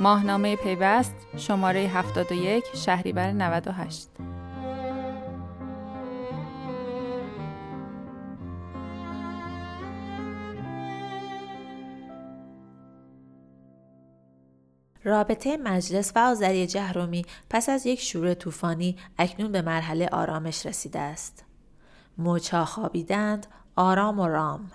ماهنامه پیوست شماره 71 شهریور 98 رابطه مجلس و آذری جهرومی پس از یک شور طوفانی اکنون به مرحله آرامش رسیده است. موچا خوابیدند آرام و رام.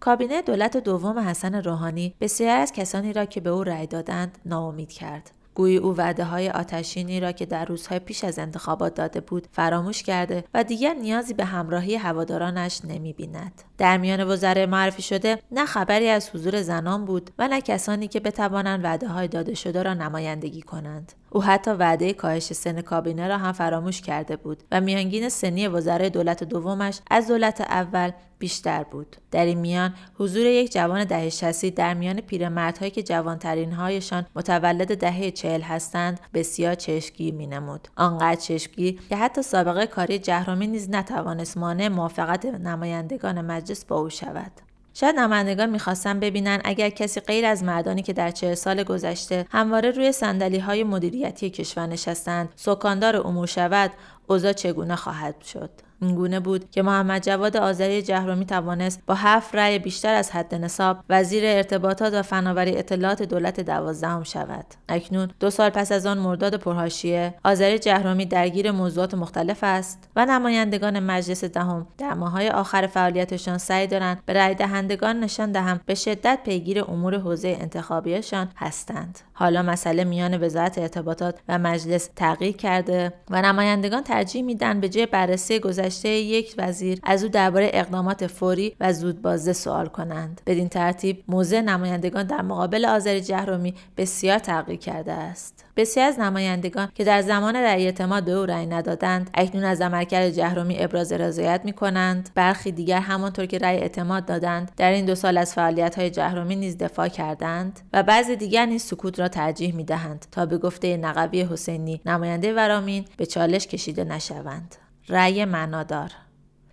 کابینه دولت دوم حسن روحانی بسیار از کسانی را که به او رأی دادند ناامید کرد. گویی او وعده های آتشینی را که در روزهای پیش از انتخابات داده بود فراموش کرده و دیگر نیازی به همراهی هوادارانش نمی بیند. در میان وزرای معرفی شده نه خبری از حضور زنان بود و نه کسانی که بتوانند وعده های داده شده را نمایندگی کنند. او حتی وعده کاهش سن کابینه را هم فراموش کرده بود و میانگین سنی وزرای دولت دومش از دولت اول بیشتر بود. در این میان حضور یک جوان دهه شصی در میان پیرمردهایی که جوانترین هایشان متولد دهه چهل هستند بسیار چشمگیر مینمود آنقدر چشمگیر که حتی سابقه کاری جهرامی نیز نتوانست مانع موافقت نمایندگان مجلس با او شود. شاید نمایندگان می‌خواستن ببینن اگر کسی غیر از مردانی که در چهل سال گذشته همواره روی سندلی های مدیریتی کشور نشستند سکاندار امور شود اوضاع چگونه خواهد شد؟ اینگونه بود که محمد جواد آذری جهرومی توانست با هفت رأی بیشتر از حد نصاب وزیر ارتباطات و فناوری اطلاعات دولت دوازدهم شود. اکنون دو سال پس از آن مرداد پرهاشیه آذری جهرومی درگیر موضوعات مختلف است و نمایندگان مجلس دهم در ماههای آخر فعالیتشان سعی دارند به رأی دهندگان نشان دهند به شدت پیگیر امور حوزه انتخابیشان هستند. حالا مسئله میان وزارت ارتباطات و مجلس تغییر کرده و نمایندگان ترجیح میدن به جای بررسی گذشته یک وزیر از او درباره اقدامات فوری و زودبازه سوال کنند. بدین ترتیب موضع نمایندگان در مقابل آذری جهرومی بسیار تغییر کرده است. بسیار از نمایندگان که در زمان رأی اعتماد به او رأی ندادند اکنون از عملکرد جهرومی ابراز رضایت می کنند برخی دیگر همانطور که رأی اعتماد دادند در این دو سال از فعالیت های جهرومی نیز دفاع کردند و بعضی دیگر نیز سکوت را ترجیح می دهند تا به گفته نقوی حسینی نماینده ورامین به چالش کشیده نشوند. رأی معنادار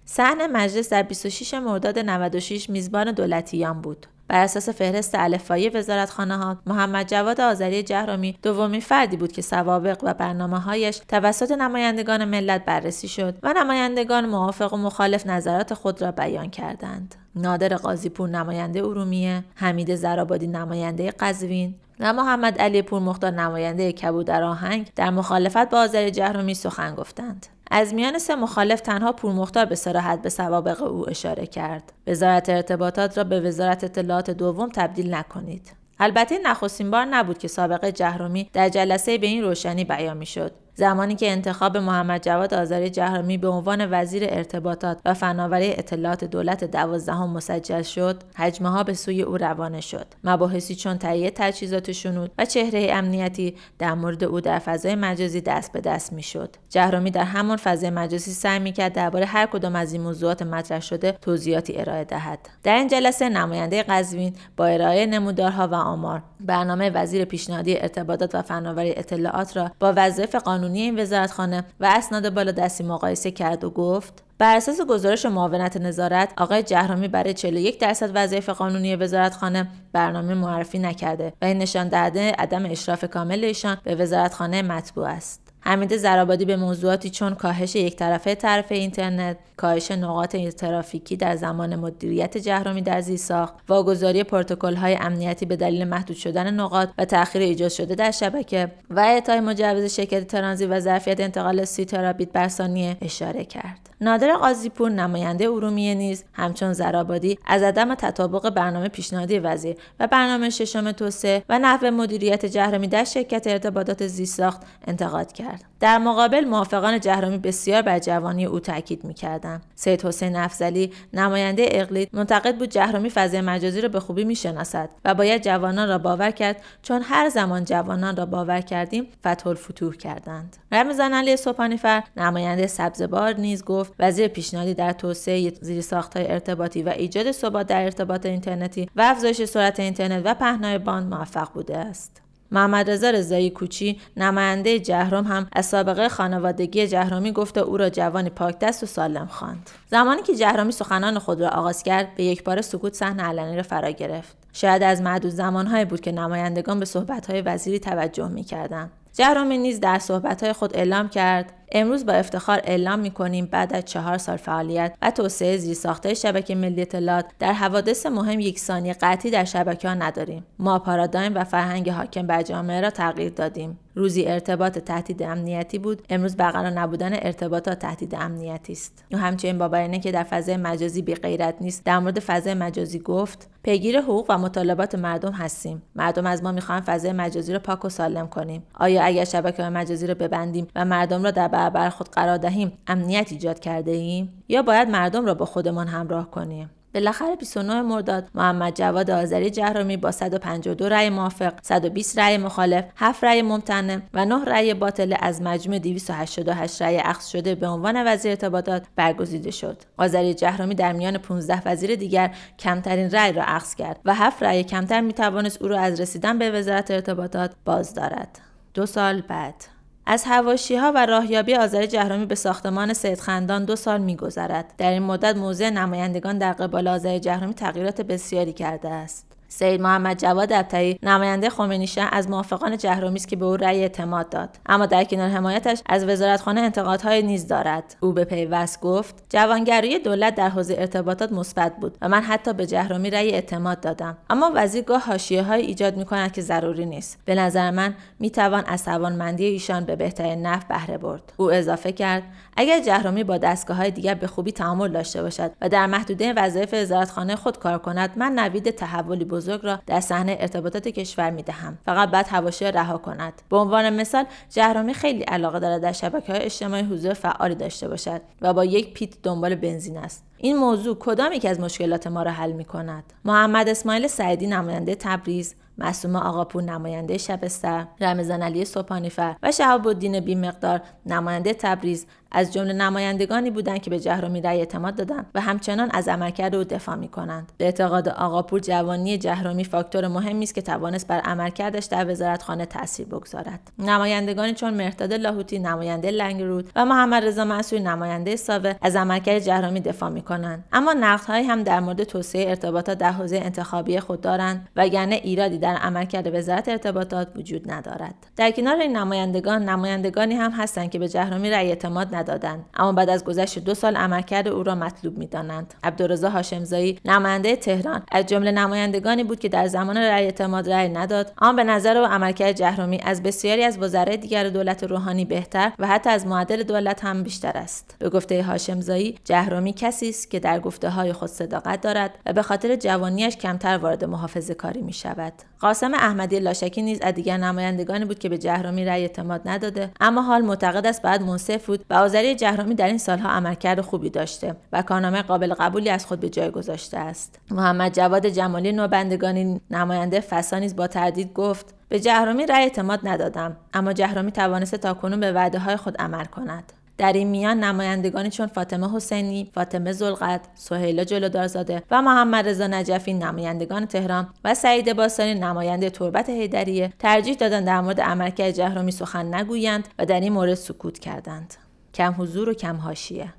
صحن مجلس در 26 مرداد 96 میزبان دولتیان بود. بر اساس فهرست الفایی وزارتخانه ها محمد جواد آذری جهرومی دومین فردی بود که سوابق و برنامه هایش توسط نمایندگان ملت بررسی شد و نمایندگان موافق و مخالف نظرات خود را بیان کردند. نادر قاضیپور نماینده ارومیه حمید زرابادی نماینده قزوین و محمد علی پورمختار نماینده کبودر آهنگ در مخالفت با آذری جهرومی سخن گفتند. از میان سه مخالف تنها پورمختار به سراحت به سوابق او اشاره کرد. وزارت ارتباطات را به وزارت اطلاعات دوم تبدیل نکنید. البته نخستین بار نبود که سابقه جهرومی در جلسه به این روشنی بیان می‌شد. زمانی که انتخاب محمد جواد آذری جهرومی به عنوان وزیر ارتباطات و فناوری اطلاعات دولت دوازدهم مسجل شد حجمه ها به سوی او روانه شد. مباحثی چون تهیه تجهیزات شنود و چهره امنیتی در مورد او در فضای مجازی دست به دست می‌شد. جهرومی در همان فضای مجازی سعی می‌کرد درباره هر کدام از این موضوعات مطرح شده توضیحاتی ارائه دهد. در این جلسه نماینده قزوین با ارائه نمودارها و آمار برنامه وزیر پیشنهادی ارتباطات و فناوری اطلاعات را با وظایف قانون قانونی این وزارتخانه و اسناد بالا دستی مقایسه کرد و گفت بر اساس گزارش معاونت نظارت آقای جهرامی برای 41 درصد وظایف قانونی وزارتخانه برنامه معرفی نکرده و این نشان دهنده عدم اشراف کامل ایشان به وزارتخانه مطبوع است. حمید زرابادی به موضوعاتی چون کاهش یک طرفه طرف اینترنت، کاهش نقاط ترافیکی در زمان مدیریت جهرومی در زیرساخت، واگذاری های امنیتی به دلیل محدود شدن نقاط و تأخیر ایجاد شده در شبکه و اعطای مجوز شرکت ترانزی و ظرفیت انتقال سی ترابیت بر ثانیه اشاره کرد. نادر قاضیپور نماینده ارومیه نیز همچون زرابادی از عدم تطابق برنامه پیشنهادی وزیر و برنامه ششم توسعه و نحو مدیریت جهرمی در شرکت ارتباطات زیرساخت انتقاد کرد. در مقابل موافقان جهرمی بسیار بر جوانی او تاکید می‌کردند. سید حسین افزلی نماینده اقلید منتقد بود جهرمی فضای مجازی را به خوبی می‌شناسد و باید جوانان را باور کرد. چون هر زمان جوانان را باور کردیم فتح الفتوح کردند. رمضان علی سپانیفر نماینده سبزبار نیز گفت وزیر پیشنهادی در توسعه زیرساختهای ارتباطی و ایجاد ثبات در ارتباط اینترنتی و افزایش سرعت اینترنت و پهنای باند موفق بوده است. محمد رضا رضایی کوچی نماینده جهرم هم از سابقه خانوادگی جهرومی گفته او را جوانی پاک دست و سالم خواند. زمانی که جهرومی سخنان خود را آغاز کرد به یک بار سکوت صحنه علنی را فرا گرفت. شاید از معدود زمانهایی بود که نمایندگان به صحبتهای وزیری توجه می‌کردند. جهرومی نیز در صحبتهای خود اعلام کرد امروز با افتخار اعلام می کنیم بعد از چهار سال فعالیت و توسعه زیرساختهای شبکه ملی اطلاعات در حوادث مهم یک ثانیه قطعی در شبکه ها نداریم. ما پارادایم و فرهنگ حاکم بر جامعه را تغییر دادیم. روزی ارتباط تهدید امنیتی بود. امروز برقرار نبودن ارتباطات تهدید امنیتی است. او همچنین با بیانیه که در فضای مجازی بی غیرت نیست در مورد فضای مجازی گفت پیگیر حقوق و مطالبات مردم هستیم. مردم از ما می‌خواهند فضای مجازی را پاک و سالم کنیم. آیا اگر شبکه مجازی را ببندیم و مردم را در برابر خود قرار دهیم امنیت ایجاد کرده ایم یا باید مردم را با خودمان همراه کنیم؟ بالاخره 29 مرداد محمد جواد آذری جهرومی با 152 رأی موافق 120 رأی مخالف 7 رأی ممتنع و 9 رأی باطل از مجموع 288 رأی اخذ شده به عنوان وزیر ارتباطات برگزیده شد. آذری جهرومی در میان 15 وزیر دیگر کمترین رأی را اخذ کرد و 7 رأی کمتر می توانست او را از رسیدن به وزارت ارتباطات باز دارد. دو سال بعد. از هواشی ها و راهیابی آذر جهرومی به ساختمان سید خندان دو سال میگذرد. در این مدت موضع نمایندگان در قبال آذر جهرومی تغییرات بسیاری کرده است. سید محمد جواد ابتری نماینده خمینی از موافقان جهرومی است که به او رأی اعتماد داد. اما در کنار حمایتش از وزارتخانه انتقادهای نیز دارد. او به پیوست گفت جوانگرایی دولت در حوزه ارتباطات مثبت بود و من حتی به جهرومی رأی اعتماد دادم. اما وزیر گاه حاشیه ایجاد می کند که ضروری نیست. به نظر من می توان از توانمندی ایشان به بهترین نفع بهره برد. او اضافه کرد اگر جهرومی با دستگاه های دیگر به خوبی تعامل داشته باشد و در محدوده وظایف وزارتخانه خود کار کند من نوید تحولی بزرگ را در صحنه ارتباطات کشور می دهم فقط بعد حواشی رها کند. به عنوان مثال جهرامی خیلی علاقه دارد در شبکه های اجتماعی حضور فعالی داشته باشد و با یک پیت دنبال بنزین است. این موضوع کدام یکی از مشکلات ما را حل می کند محمد اسماعیل سعیدی نماینده تبریز معصومه آقاپور نماینده شبستر رمضان علی صبحانیفر و شهاب الدین بی مقدار نماینده تبریز از جمله نمایندگانی بودند که به جهرومی رأی اعتماد دادند و همچنان از عملکرد او دفاع می کنند به اعتقاد آقاپور جوانی جهرومی فاکتور مهمی است که توانست بر عملکردش در وزارتخانه تاثیر بگذارد. نمایندگانی چون مرتاد لاهوتی نماینده لنگرود و محمد رضا منصوری نماینده ساوه از عملکرد جهرومی دفاع می کنند اما نقدهایی هم در مورد توسعه ارتباطات در حوزه انتخابی خود دارند وگرنه ایرادی در عملکرد وزارت ارتباطات وجود ندارد. در کنار این نمایندگان نمایندگانی هم هستند که به جهرومی رأی اعتماد ندادند اما بعد از گذشت دو سال عملکرد او را مطلوب می‌دانند. عبدالرضا هاشمزایی نماینده تهران. از جمله نمایندگانی بود که در زمان رأی اعتماد رأی نداد. اما به نظر او عملکرد جهرومی از بسیاری از وزرای دیگر دولت روحانی بهتر و حتی از معدل دولت هم بیشتر است. به گفته هاشمزایی جهرومی کسی است که در گفته های خود صداقت دارد و به خاطر جوانیش کمتر وارد محافظه کاری می شود قاسم احمدی لاشکی نیز از دیگر نمایندگانی بود که به جهرومی رأی اعتماد نداده اما حال معتقد است بعد منصف بود و آذری جهرومی در این سالها عملکرد خوبی داشته و کارنامه قابل قبولی از خود به جای گذاشته است محمد جواد جمالی نوبندگانی نماینده فسا نیز با تردید گفت به جهرومی رأی اعتماد ندادم اما جهرومی توانسته تاکنون به وعده های خود عمل کند در این میان نمایندگانی چون فاطمه حسینی، فاطمه زلقت، سهیلا جلودارزاده و محمد رضا نجفی نمایندگان تهران و سعید باسانی نماینده تربت هیدریه ترجیح دادند در مورد عملکرد جهرومی سخن نگویند و در این مورد سکوت کردند. کم حضور و کم حاشیه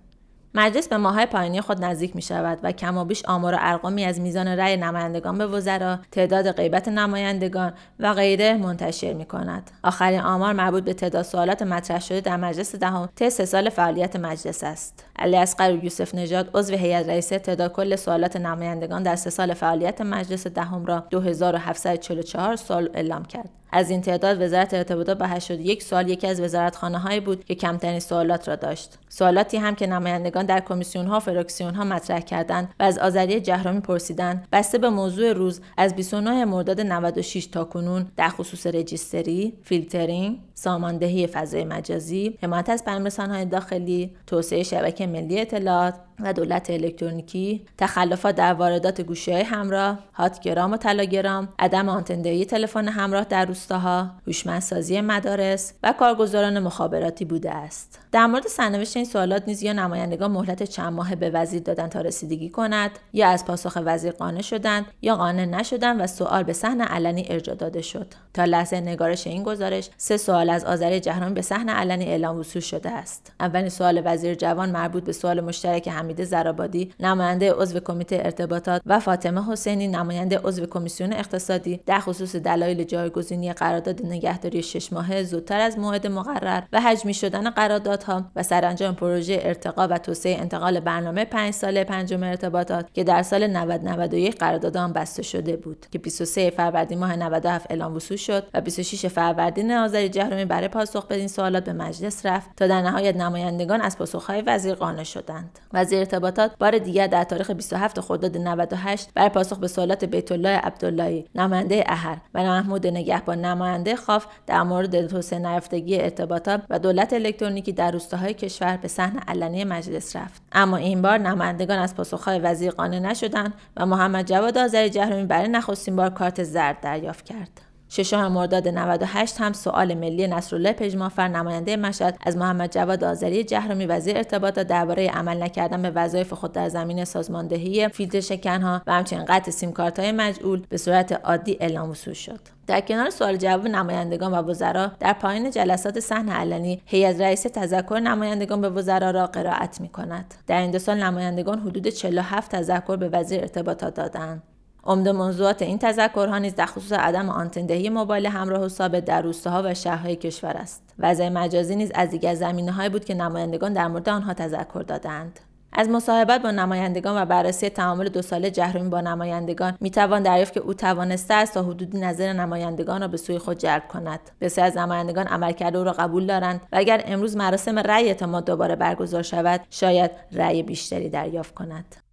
مجلس به ماهای پایانی خود نزدیک می شود و کمابیش آمار و ارقامی از میزان رأی نمایندگان به وزرا، تعداد غیبت نمایندگان و غیره منتشر می کند. آخرین آمار مربوط به تعداد سوالات مطرح شده در مجلس دهم طی سه سال فعالیت مجلس است. علی اصغر یوسف نژاد عضو هیئت رئیسه تعداد کل سوالات نمایندگان در سه سال فعالیت مجلس دهم را 2744 سال اعلام کرد. از این تعداد وزارت ارتباطات به 81 سال یکی از وزارتخانه هایی بود که کمترین سوالات را داشت سوالاتی هم که نمایندگان در کمیسیون ها و فراکسیون ها مطرح کردند و از آذری جهرامی پرسیدند بسته به موضوع روز از 29 مرداد 96 تا کنون در خصوص رجیستری فیلترینگ ساماندهی فضای مجازی حمایت از های داخلی توسعه شبکه ملی اطلاعات. و دولت الکترونیکی تخلفات در واردات گوشی های همراه هاتگرام و طلاگرام عدم آنتن‌دهی تلفن همراه در روستاها هوشمندسازی مدارس و کارگزاران مخابراتی بوده است. در مورد سرنوشت این سوالات نیز یا نمایندگان مهلت چند ماه به وزیر دادن تا رسیدگی کند یا از پاسخ وزیر قانع شدند یا قانع نشدند و سوال به صحن علنی ارجاع داده شد. تا لحظه نگارش این گزارش سه سوال از آذر به صحن علنی اعلام وصول شده است. اولین سوال وزیر جوان مربوط به سوال مشترک حمیده زرابادی نماینده عضو کمیته ارتباطات و فاطمه حسینی نماینده عضو کمیسیون اقتصادی. در خصوص دلایل جایگزینی قرارداد نگهداری شش ماهه زودتر از موعد مقرر و حجمی شدن قراردادها و سرانجام پروژه ارتقا و توسعه انتقال برنامه پنج ساله پنجم ارتباطات که در سال 90 91 قرارداد آن بسته شده بود. که 23 فروردین ماه 97 اعلام وصول شد و 26 فروردین آذری جهرومی برای پاسخ به این سوالات به مجلس رفت تا در نهایت نمایندگان از پاسخهای وزیر قانع شدند. وزیر ارتباطات بار دیگر در تاریخ 27 خرداد 98 برای پاسخ به سوالات بیت الله عبداللهی نماینده اهر و محمود نگهبان نماینده خاف در مورد توسعه نیافتگی ارتباطات و دولت الکترونیکی در روستاهای کشور به صحن علنی مجلس رفت. اما این بار نمایندگان از پاسخهای وزیر قانع نشدند و محمد جواد آذری جهرومی برای نخستین بار کارت زرد دریافت کرد. ششم مرداد 98 هم سوال ملی نصرالله پژمافر نماینده مشهد از محمد جواد آذری جهرومی وزیر ارتباطات درباره عمل نکردن به وظایف خود در زمین سازماندهی فیلتر شکنها و همچنین قطع سیم های مجعول به صورت عادی اعلام وصول شد. در کنار سوال جواب نمایندگان و وزرا در پایین جلسات صحن علنی هیئت رئیس تذکر نمایندگان به وزرا را قرائت می کند در این دو سال نمایندگان حدود 47 تذکر به وزیر ارتباطات دادند. عمده موضوعات این تذکرها نیز در خصوص عدم آنتندهی موبایل همراه و ثابت در روستاها و شهرهای کشور است. وضع مجازی نیز از دیگر زمینه بود که نمایندگان در مورد آنها تذکر دادند. از مصاحبت با نمایندگان و بررسی تعامل دو ساله جهرومی با نمایندگان می‌توان دریافت که او توانسته است تا حدودی نظر نمایندگان را به سوی خود جلب کند. بسیار از نمایندگان عملکرد او را قبول دارند و اگر امروز مراسم رأی اعتماد دوباره برگزار شود شاید رأی بیشتری دریافت کند.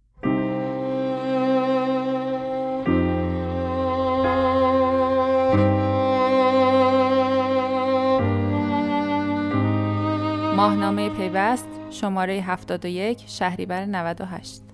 ماهنامه پیوست شماره 71 شهریور 98